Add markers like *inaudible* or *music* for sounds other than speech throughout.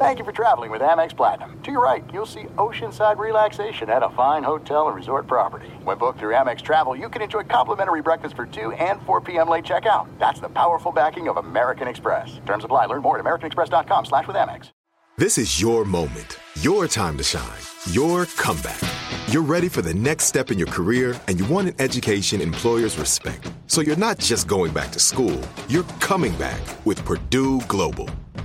Thank you for traveling with Amex Platinum. To your right, you'll see oceanside relaxation at a fine hotel and resort property. When booked through Amex Travel, you can enjoy complimentary breakfast for 2 and 4 p.m. late checkout. That's the powerful backing of American Express. Terms apply. Learn more at americanexpress.com slash with Amex. This is your moment, your time to shine, your comeback. You're ready for the next step in your career and you want an education employers respect. So you're not just going back to school, you're coming back with Purdue Global.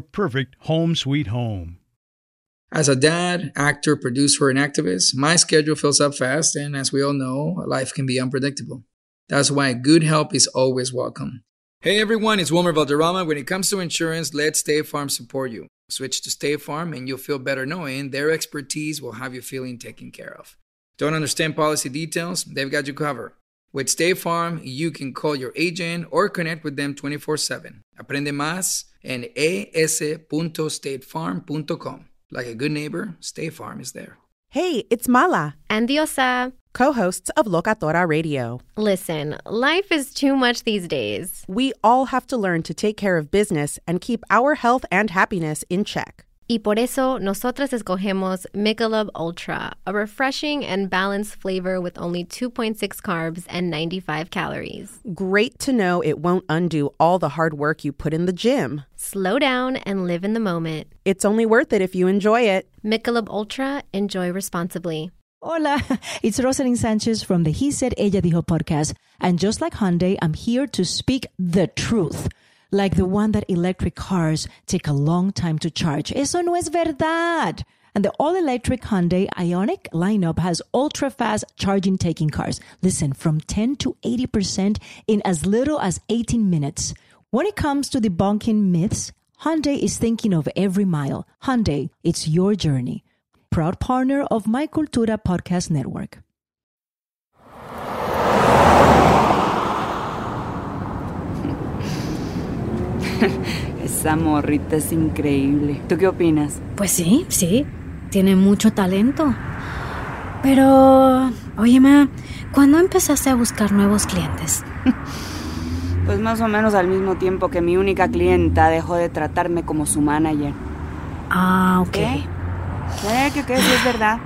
perfect home sweet home. As a dad, actor, producer, and activist, my schedule fills up fast, and as we all know, life can be unpredictable. That's why good help is always welcome. Hey everyone, it's Wilmer Valderrama. When it comes to insurance, let State Farm support you. Switch to State Farm and you'll feel better knowing their expertise will have you feeling taken care of. Don't understand policy details? They've got you covered. With State Farm, you can call your agent or connect with them 24 7. Aprende más en es.statefarm.com. Like a good neighbor, State Farm is there. Hey, it's Mala, And Diosa. co hosts of Locatora Radio. Listen, life is too much these days. We all have to learn to take care of business and keep our health and happiness in check. Y por eso, nosotras escogemos Michelob Ultra, a refreshing and balanced flavor with only 2.6 carbs and 95 calories. Great to know it won't undo all the hard work you put in the gym. Slow down and live in the moment. It's only worth it if you enjoy it. Michelob Ultra, enjoy responsibly. Hola, it's Rosalind Sanchez from the He Said Ella Dijo podcast. And just like Hyundai, I'm here to speak the truth. Like the one that electric cars take a long time to charge. Eso no es verdad. And the all electric Hyundai Ionic lineup has ultra fast charging taking cars. Listen, from 10 to 80% in as little as 18 minutes. When it comes to debunking myths, Hyundai is thinking of every mile. Hyundai, it's your journey. Proud partner of My Cultura Podcast Network. *laughs* Esa morrita es increíble. ¿Tú qué opinas? Pues sí, sí, tiene mucho talento. Pero, óyeme, ¿cuándo empezaste a buscar nuevos clientes? *laughs* Pues más o menos al mismo tiempo que mi única clienta dejó de tratarme como su manager. Ah, ok. ¿Qué? ¿Qué? ¿Qué? ¿Qué? Sí, es verdad.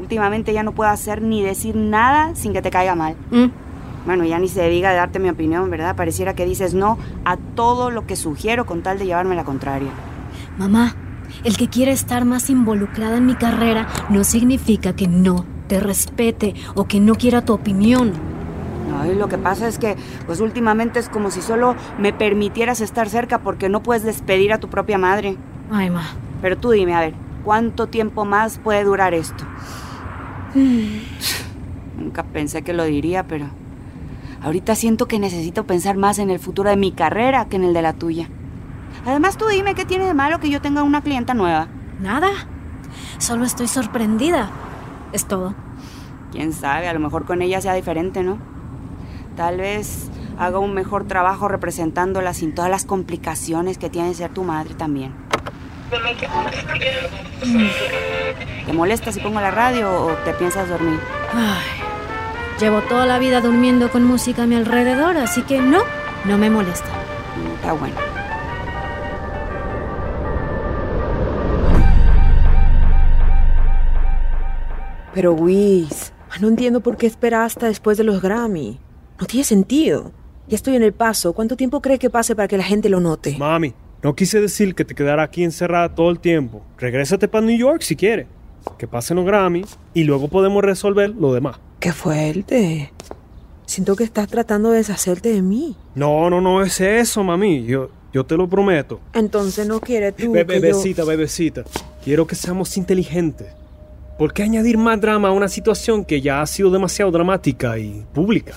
Últimamente ya no puedo hacer ni decir nada sin que te caiga mal. Mm, Bueno, ya ni se diga de darte mi opinión, ¿verdad? Pareciera que dices no a todo lo que sugiero con tal de llevarme la contraria. Mamá, el que quiere estar más involucrada en mi carrera no significa que no te respete o que no quiera tu opinión. Ay, lo que pasa es que, pues últimamente es como si solo me permitieras estar cerca porque no puedes despedir a tu propia madre. Ay, ma. Pero tú dime, a ver, ¿cuánto tiempo más puede durar esto? Nunca pensé que lo diría, pero ahorita siento que necesito pensar más en el futuro de mi carrera que en el de la tuya. Además, tú dime qué tiene de malo que yo tenga una clienta nueva. Nada. Solo estoy sorprendida. Es todo. Quién sabe, a lo mejor con ella sea diferente, ¿no? Tal vez haga un mejor trabajo representándola sin todas las complicaciones que tiene ser tu madre también. ¿Te molesta si pongo la radio o te piensas dormir? Ay, llevo toda la vida durmiendo con música a mi alrededor, así que no, no me molesta. Está bueno. Pero Wiz, no entiendo por qué espera hasta después de los Grammy. No tiene sentido. Ya estoy en el paso. ¿Cuánto tiempo crees que pase para que la gente lo note? Mami, no quise decir que te quedara aquí encerrada todo el tiempo. Regrésate para New York si quieres. Que pasen los Grammy y luego podemos resolver lo demás. Qué fuerte. Siento que estás tratando de deshacerte de mí. No, no, no es eso, mami. Yo, yo te lo prometo. Entonces no quieres tú Be- que yo- bebecita, bebecita. Quiero que seamos inteligentes. ¿Por qué añadir más drama a una situación que ya ha sido demasiado dramática y pública?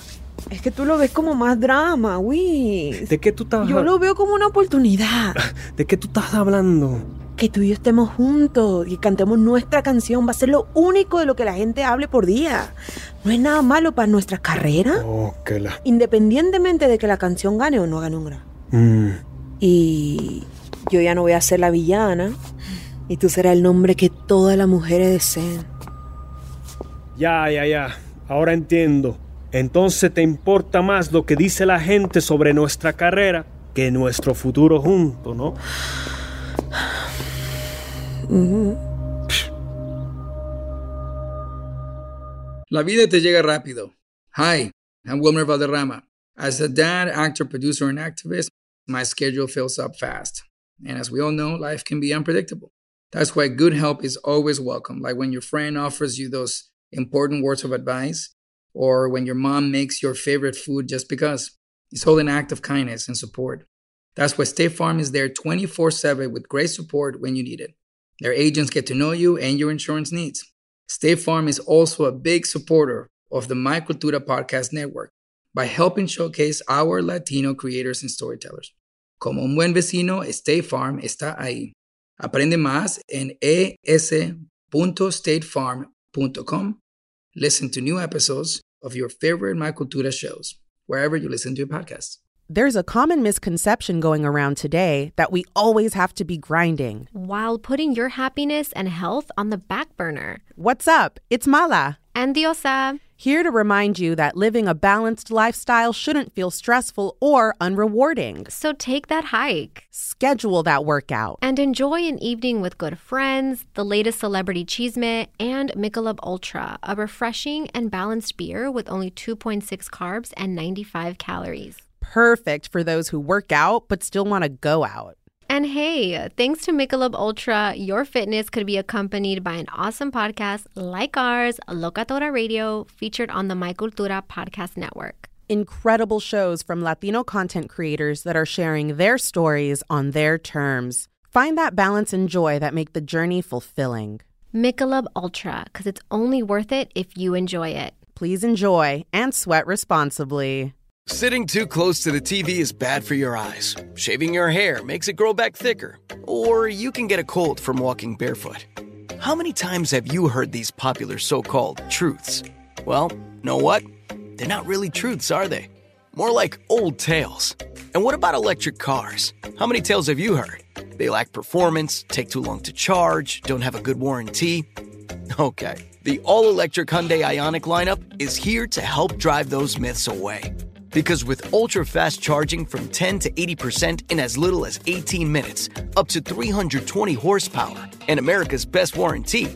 Es que tú lo ves como más drama, Wiz. ¿De qué tú estás Yo lo veo como una oportunidad. *laughs* ¿De qué tú estás hablando? Que tú y yo estemos juntos y cantemos nuestra canción va a ser lo único de lo que la gente hable por día. No es nada malo para nuestra carrera, Oh, que la... independientemente de que la canción gane o no gane un Grammy. Mm. Y yo ya no voy a ser la villana y tú serás el nombre que todas las mujeres deseen. Ya, ya, ya. Ahora entiendo. Entonces te importa más lo que dice la gente sobre nuestra carrera que nuestro futuro juntos, ¿no? Mm-hmm. La vida te llega rápido. Hi, I'm Wilmer Valderrama. As a dad, actor, producer, and activist, my schedule fills up fast. And as we all know, life can be unpredictable. That's why good help is always welcome, like when your friend offers you those important words of advice, or when your mom makes your favorite food just because. It's all an act of kindness and support. That's why State Farm is there 24 7 with great support when you need it. Their agents get to know you and your insurance needs. State Farm is also a big supporter of the My Cultura Podcast Network by helping showcase our Latino creators and storytellers. Como un buen vecino, State Farm está ahí. Aprende más en es.statefarm.com. Listen to new episodes of your favorite My Cultura shows, wherever you listen to your podcasts. There's a common misconception going around today that we always have to be grinding. While putting your happiness and health on the back burner. What's up? It's Mala. And Diosa. Here to remind you that living a balanced lifestyle shouldn't feel stressful or unrewarding. So take that hike. Schedule that workout. And enjoy an evening with good friends, the latest celebrity cheesemate, and Michelob Ultra, a refreshing and balanced beer with only 2.6 carbs and 95 calories. Perfect for those who work out but still want to go out. And hey, thanks to Michelob Ultra, your fitness could be accompanied by an awesome podcast like ours, Locatora Radio, featured on the My Cultura podcast network. Incredible shows from Latino content creators that are sharing their stories on their terms. Find that balance and joy that make the journey fulfilling. Michelob Ultra, because it's only worth it if you enjoy it. Please enjoy and sweat responsibly. Sitting too close to the TV is bad for your eyes. Shaving your hair makes it grow back thicker. Or you can get a cold from walking barefoot. How many times have you heard these popular so called truths? Well, know what? They're not really truths, are they? More like old tales. And what about electric cars? How many tales have you heard? They lack performance, take too long to charge, don't have a good warranty. Okay, the all electric Hyundai Ionic lineup is here to help drive those myths away. Because with ultra fast charging from 10 to 80% in as little as 18 minutes, up to 320 horsepower, and America's best warranty,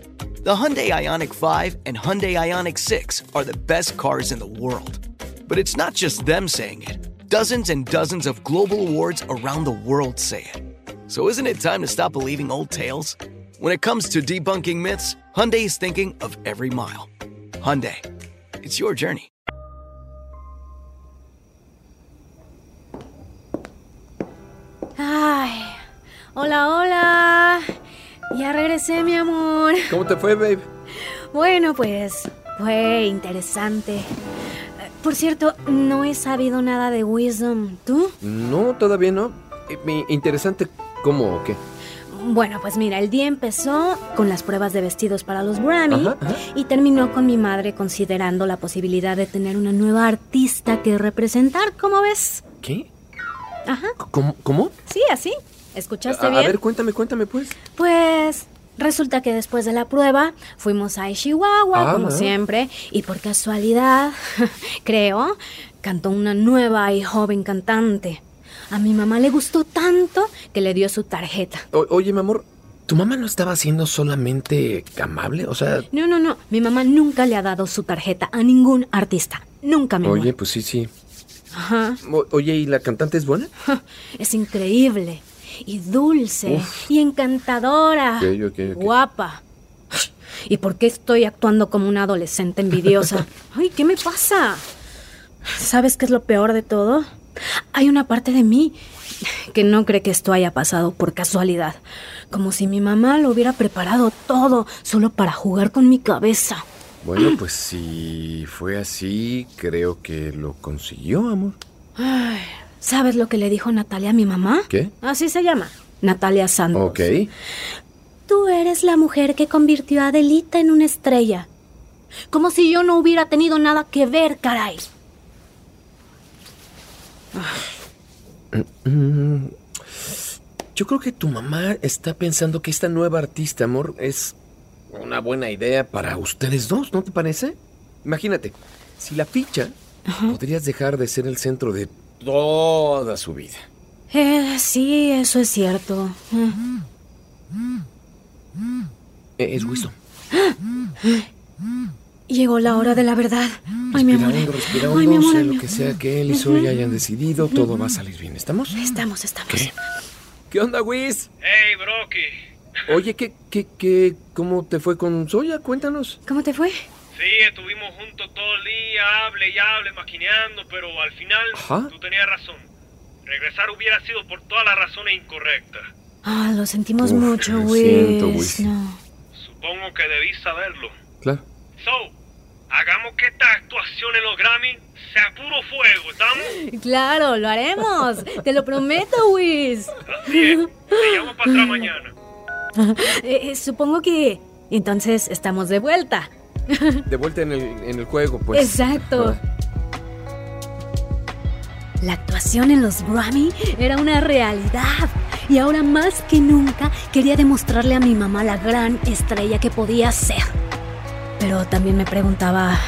the Hyundai Ionic 5 and Hyundai Ionic 6 are the best cars in the world. But it's not just them saying it, dozens and dozens of global awards around the world say it. So isn't it time to stop believing old tales? When it comes to debunking myths, Hyundai is thinking of every mile. Hyundai, it's your journey. Ay, hola, hola. Ya regresé, mi amor. ¿Cómo te fue, babe? Bueno, pues fue interesante. Por cierto, no he sabido nada de Wisdom. ¿Tú? No, todavía no. Eh, interesante, ¿cómo o qué? Bueno, pues mira, el día empezó con las pruebas de vestidos para los Grammy y terminó con mi madre considerando la posibilidad de tener una nueva artista que representar, ¿cómo ves? ¿Qué? Ajá. ¿Cómo? ¿Cómo? Sí, así. ¿Escuchaste a, bien? A ver, cuéntame, cuéntame pues. Pues Resulta que después de la prueba fuimos a Chihuahua, Ah, como siempre, y por casualidad, *laughs* creo, cantó una nueva y joven cantante. A mi mamá le gustó tanto que le dio su tarjeta. O- oye, mi amor, ¿tu mamá no estaba siendo solamente amable? O sea, No, no, no, mi mamá nunca le ha dado su tarjeta a ningún artista. Nunca, mi amor. oye, pues sí, sí. Ajá. O- oye, ¿y la cantante es buena? *laughs* Es increíble. Y dulce. Uf. Y encantadora. Guapa. *laughs* ¿Y por qué estoy actuando como una adolescente envidiosa? *laughs* Ay, ¿qué me pasa? ¿Sabes qué es lo peor de todo? Hay una parte de mí que no cree que esto haya pasado por casualidad. Como si mi mamá lo hubiera preparado todo solo para jugar con mi cabeza. Bueno, pues si fue así, creo que lo consiguió, amor. Ay, ¿Sabes lo que le dijo Natalia a mi mamá? ¿Qué? Así se llama. Natalia Santos. Ok. Tú eres la mujer que convirtió a Adelita en una estrella. Como si yo no hubiera tenido nada que ver, caray. Mm, Yo creo que tu mamá está pensando que esta nueva artista, amor, es una buena idea para ustedes dos, ¿no te parece? Imagínate, si la ficha, podrías dejar de ser el centro de toda su vida. Eh, sí, eso es cierto. Eh, Es Winston. *gasps* Llegó la hora de la verdad. Ay, mi Respira amor. hondo, respira Ay, mi amor. sea lo que sea que él y Zoe hayan decidido, todo va a salir bien, ¿estamos? Estamos, estamos. ¿Qué? ¿Qué onda, Wiz? Hey, Brocky. Oye, ¿qué, qué, qué, cómo te fue con Zoya? Cuéntanos. ¿Cómo te fue? Sí, estuvimos juntos todo el día, hable y hable, maquineando, pero al final Ajá. tú tenías razón. Regresar hubiera sido por todas las razones incorrectas. Ah, lo sentimos Uf, mucho, lo Wiz. siento, Wiz. No. Supongo que debí saberlo. Claro. So, hagamos que esta actuación en los Grammy sea puro fuego, ¿estamos? Claro, lo haremos. Te lo prometo, Wiz. Así es. Te llamo para atrás mañana. *laughs* Eh, eh, supongo que entonces estamos de vuelta. De vuelta en el, en el juego, pues. Exacto. Ah. La actuación en los Grammy era una realidad. Y ahora más que nunca quería demostrarle a mi mamá la gran estrella que podía ser. Pero también me preguntaba,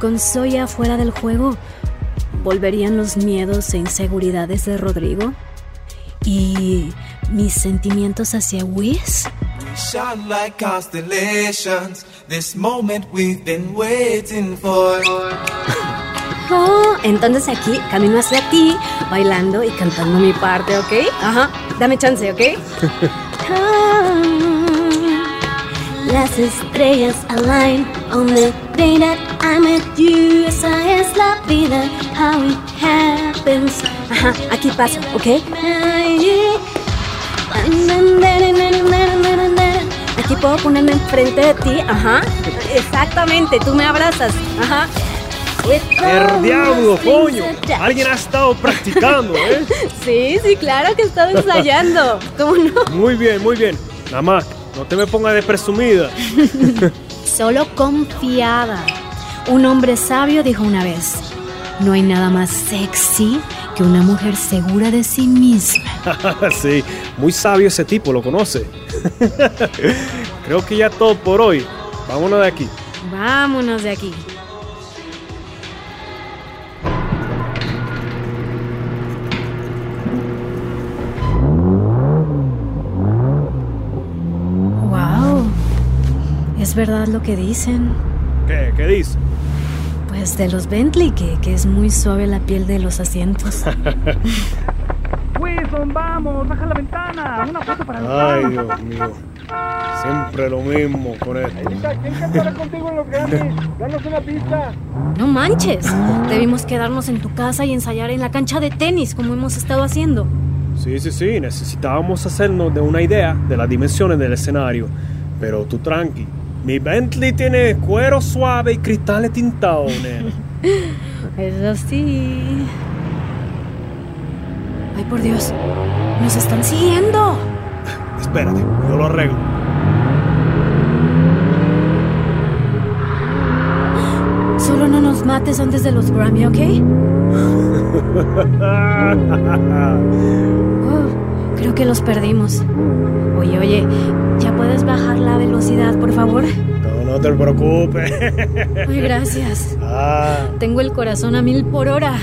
¿con Zoya fuera del juego, volverían los miedos e inseguridades de Rodrigo? ¿Y mis sentimientos hacia Wiz? Shine like constellations. This moment we've been waiting for. *laughs* Oh, entonces aquí camino hacia ti, bailando y cantando mi parte, ¿ok? Ajá, dame chance, ¿ok? *laughs* Las estrellas align on the day that I met you. Esa es la vida, how it happens. Ajá, aquí paso, ¿ok? Aquí puedo ponerme enfrente de ti, ajá. Exactamente, tú me abrazas, ajá. ¡El diablo, coño! Alguien ha estado practicando, ¿eh? *laughs* Sí, sí, claro que he estado ensayando. ¿Cómo no? Muy bien, muy bien. Nada más, no te me pongas de presumida. *laughs* Solo confiada. Un hombre sabio dijo una vez, no hay nada más sexy que una mujer segura de sí misma. *laughs* sí, muy sabio ese tipo, lo conoce. *laughs* Creo que ya todo por hoy. Vámonos de aquí. Vámonos de aquí. Wow. Es verdad lo que dicen. ¿Qué? ¿Qué dice? Pues de los Bentley, que, que es muy suave la piel de los asientos. *laughs* Wilson, vamos, baja la ventana. Una foto para los Ay. Dios mío. Siempre lo mismo con esto. ¿Quién cantará contigo en los Grammys? *laughs* Danos una pista. No manches. Debimos quedarnos en tu casa y ensayar en la cancha de tenis como hemos estado haciendo. Sí, sí, sí, necesitábamos hacernos de una idea de las dimensiones del escenario. Pero tú tranqui, mi Bentley tiene cuero suave y cristales tintados, nena. *laughs* Eso sí. Ay, por Dios. Nos están siguiendo. *laughs* Espérate, yo lo arreglo. *gasps* Solo no nos mates antes de los Grammy, ¿ok? *laughs* Oh, creo que los perdimos. Oye, oye, ¿ya puedes bajar la velocidad, por favor? No, no te preocupes. *laughs* Ay, gracias. Ah, Tengo el corazón a mil por hora.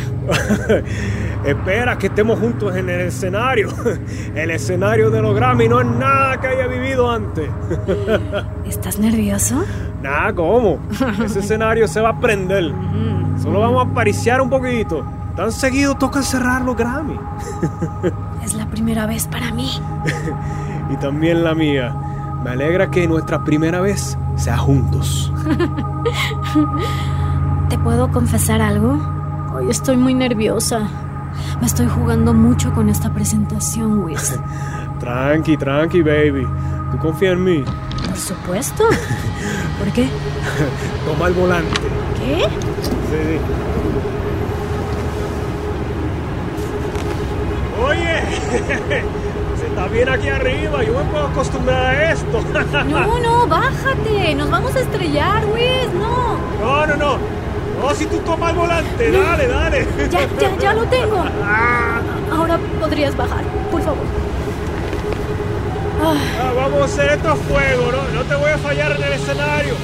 *laughs* espera que estemos juntos en el escenario. *laughs* El escenario de los Grammy no es nada que haya vivido antes. ¿Estás nervioso? Nada, ¿cómo? Ese escenario se va a prender. Solo vamos a apariciar un poquito. Tan seguido toca cerrar los Grammy. Es la primera vez para mí. y también la mía. Me alegra que nuestra primera vez sea juntos. *laughs* ¿Te puedo confesar algo? Hoy estoy muy nerviosa. Me estoy jugando mucho con esta presentación, Wiz. *laughs* Tranqui, tranqui, baby. ¿Tú confías en mí? Por supuesto. *laughs* ¿Por qué? Toma el volante. ¿Qué? Sí. Oye, se está bien aquí arriba. Yo me puedo acostumbrar a esto. *laughs* No, no, bájate. Nos vamos a estrellar, Wiz. No. No, no, no. No, si tú tomas el volante, dale, dale. Ya, ya, ya lo tengo. *laughs* Ahora podrías bajar, por favor. Ah, vamos a hacer esto a fuego, ¿no? No te voy a fallar en el escenario.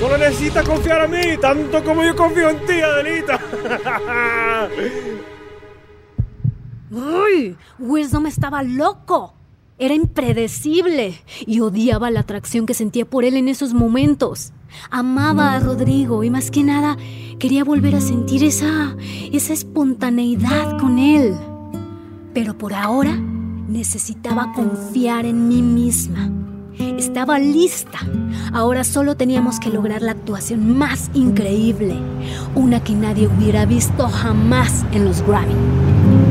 Solo necesitas confiar en mí, tanto como yo confío en ti, Adelita. *laughs* ¡Uy! Wisdom estaba loco. Era impredecible y odiaba la atracción que sentía por él en esos momentos. Amaba a Rodrigo y más que nada quería volver a sentir esa, esa espontaneidad con él. Pero por ahora necesitaba confiar en mí misma. Estaba lista. Ahora solo teníamos que lograr la actuación más increíble, una que nadie hubiera visto jamás en los Grammy.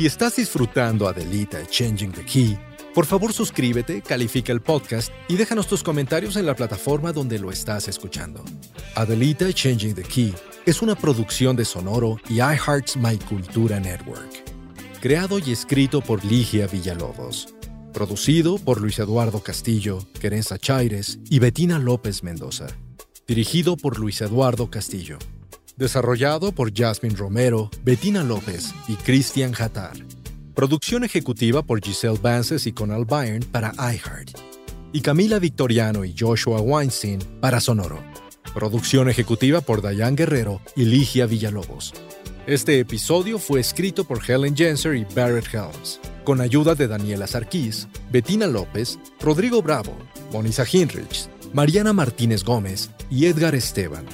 Si estás disfrutando Adelita Changing the Key, por favor suscríbete, califica el podcast y déjanos tus comentarios en la plataforma donde lo estás escuchando. Adelita Changing the Key es una producción de Sonoro y iHeart's My Cultura Network. Creado y escrito por Ligia Villalobos. Producido por Luis Eduardo Castillo, Querenza Chaires y Betina López Mendoza. Dirigido por Luis Eduardo Castillo. Desarrollado por Jasmine Romero, Bettina López y Christian Hatar. Producción ejecutiva por Giselle Vances y Conal Byrne para iHeart. Y Camila Victoriano y Joshua Weinstein para Sonoro. Producción ejecutiva por Dayan Guerrero y Ligia Villalobos. Este episodio fue escrito por Helen Jenser y Barrett Helms, con ayuda de Daniela Sarkis, Bettina López, Rodrigo Bravo, Monisa Hinrich, Mariana Martínez Gómez y Edgar Esteban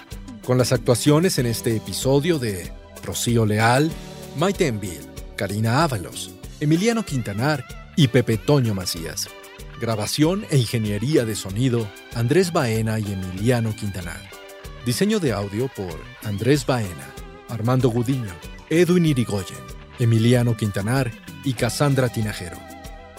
con las actuaciones en este episodio de Rocío Leal, Maite Envil, Karina Ábalos, Emiliano Quintanar y Pepe Toño Macías. Grabación e ingeniería de sonido, Andrés Baena y Emiliano Quintanar. Diseño de audio por Andrés Baena, Armando Gudiño, Edwin Irigoyen, Emiliano Quintanar y Cassandra Tinajero.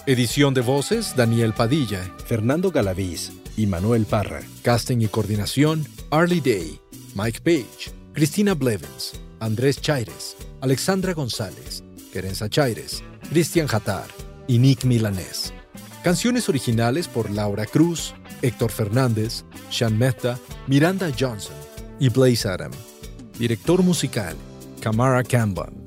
Edición de voces, Daniel Padilla, Fernando Galaviz y Manuel Parra. Casting y coordinación, Arlie Day. Mike Page, Cristina Blevins, Andrés Chaires, Alexandra González, Querenza Chaires, Cristian Hatar y Nick Milanés. Canciones originales por Laura Cruz, Héctor Fernández, Sean Mehta, Miranda Johnson y Blaze Adam. Director musical, Kamara Cambon.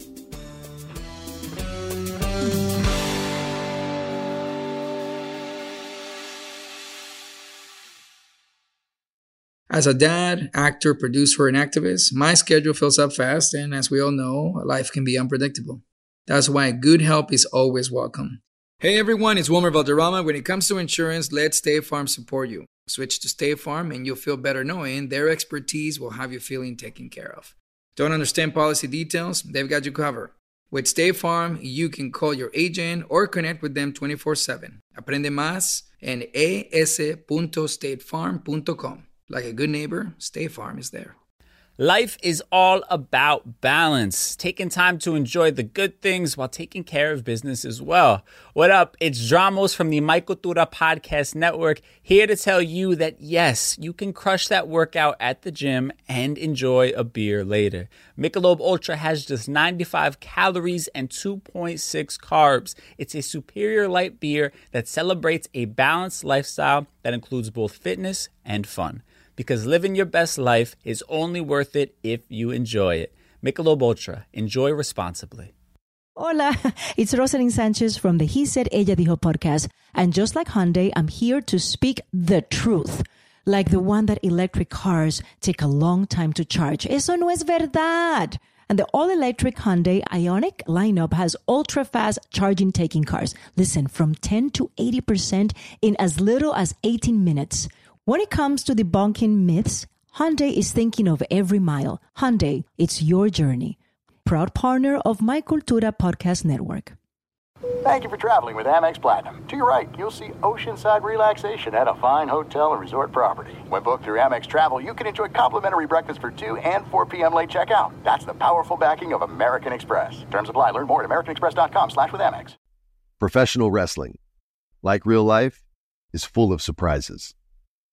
As a dad, actor, producer, and activist, my schedule fills up fast, and as we all know, life can be unpredictable. That's why good help is always welcome. Hey everyone, it's Wilmer Valderrama. When it comes to insurance, let State Farm support you. Switch to State Farm and you'll feel better knowing their expertise will have you feeling taken care of. Don't understand policy details? They've got you covered. With State Farm, you can call your agent or connect with them 24 7. Aprende más en es.statefarm.com. Like a good neighbor, State Farm is there. Life is all about balance, taking time to enjoy the good things while taking care of business as well. What up? It's Dramos from the My Cultura Podcast Network here to tell you that yes, you can crush that workout at the gym and enjoy a beer later. Michelob Ultra has just 95 calories and 2.6 carbs. It's a superior light beer that celebrates a balanced lifestyle that includes both fitness and fun because living your best life is only worth it if you enjoy it. Michelob Ultra. Enjoy responsibly. Hola, *laughs* it's Rosalind Sanchez from the He Said Ella Dijo podcast. And just like Hyundai, I'm here to speak the truth. Like the one that electric cars take a long time to charge. Eso no es verdad. And the all electric Hyundai Ionic lineup has ultra fast charging taking cars. Listen, from 10 to 80% in as little as 18 minutes. When it comes to debunking myths, Hyundai is thinking of every mile. Hyundai, it's your journey. Proud partner of My Cultura Podcast Network. Thank you for traveling with Amex Platinum. To your right, you'll see oceanside relaxation at a fine hotel and resort property. When booked through Amex Travel, you can enjoy complimentary breakfast for 2 and 4 p.m. late checkout. That's the powerful backing of American Express. Terms apply. Learn more at americanexpress.com slash with Amex. Professional wrestling, like real life, is full of surprises.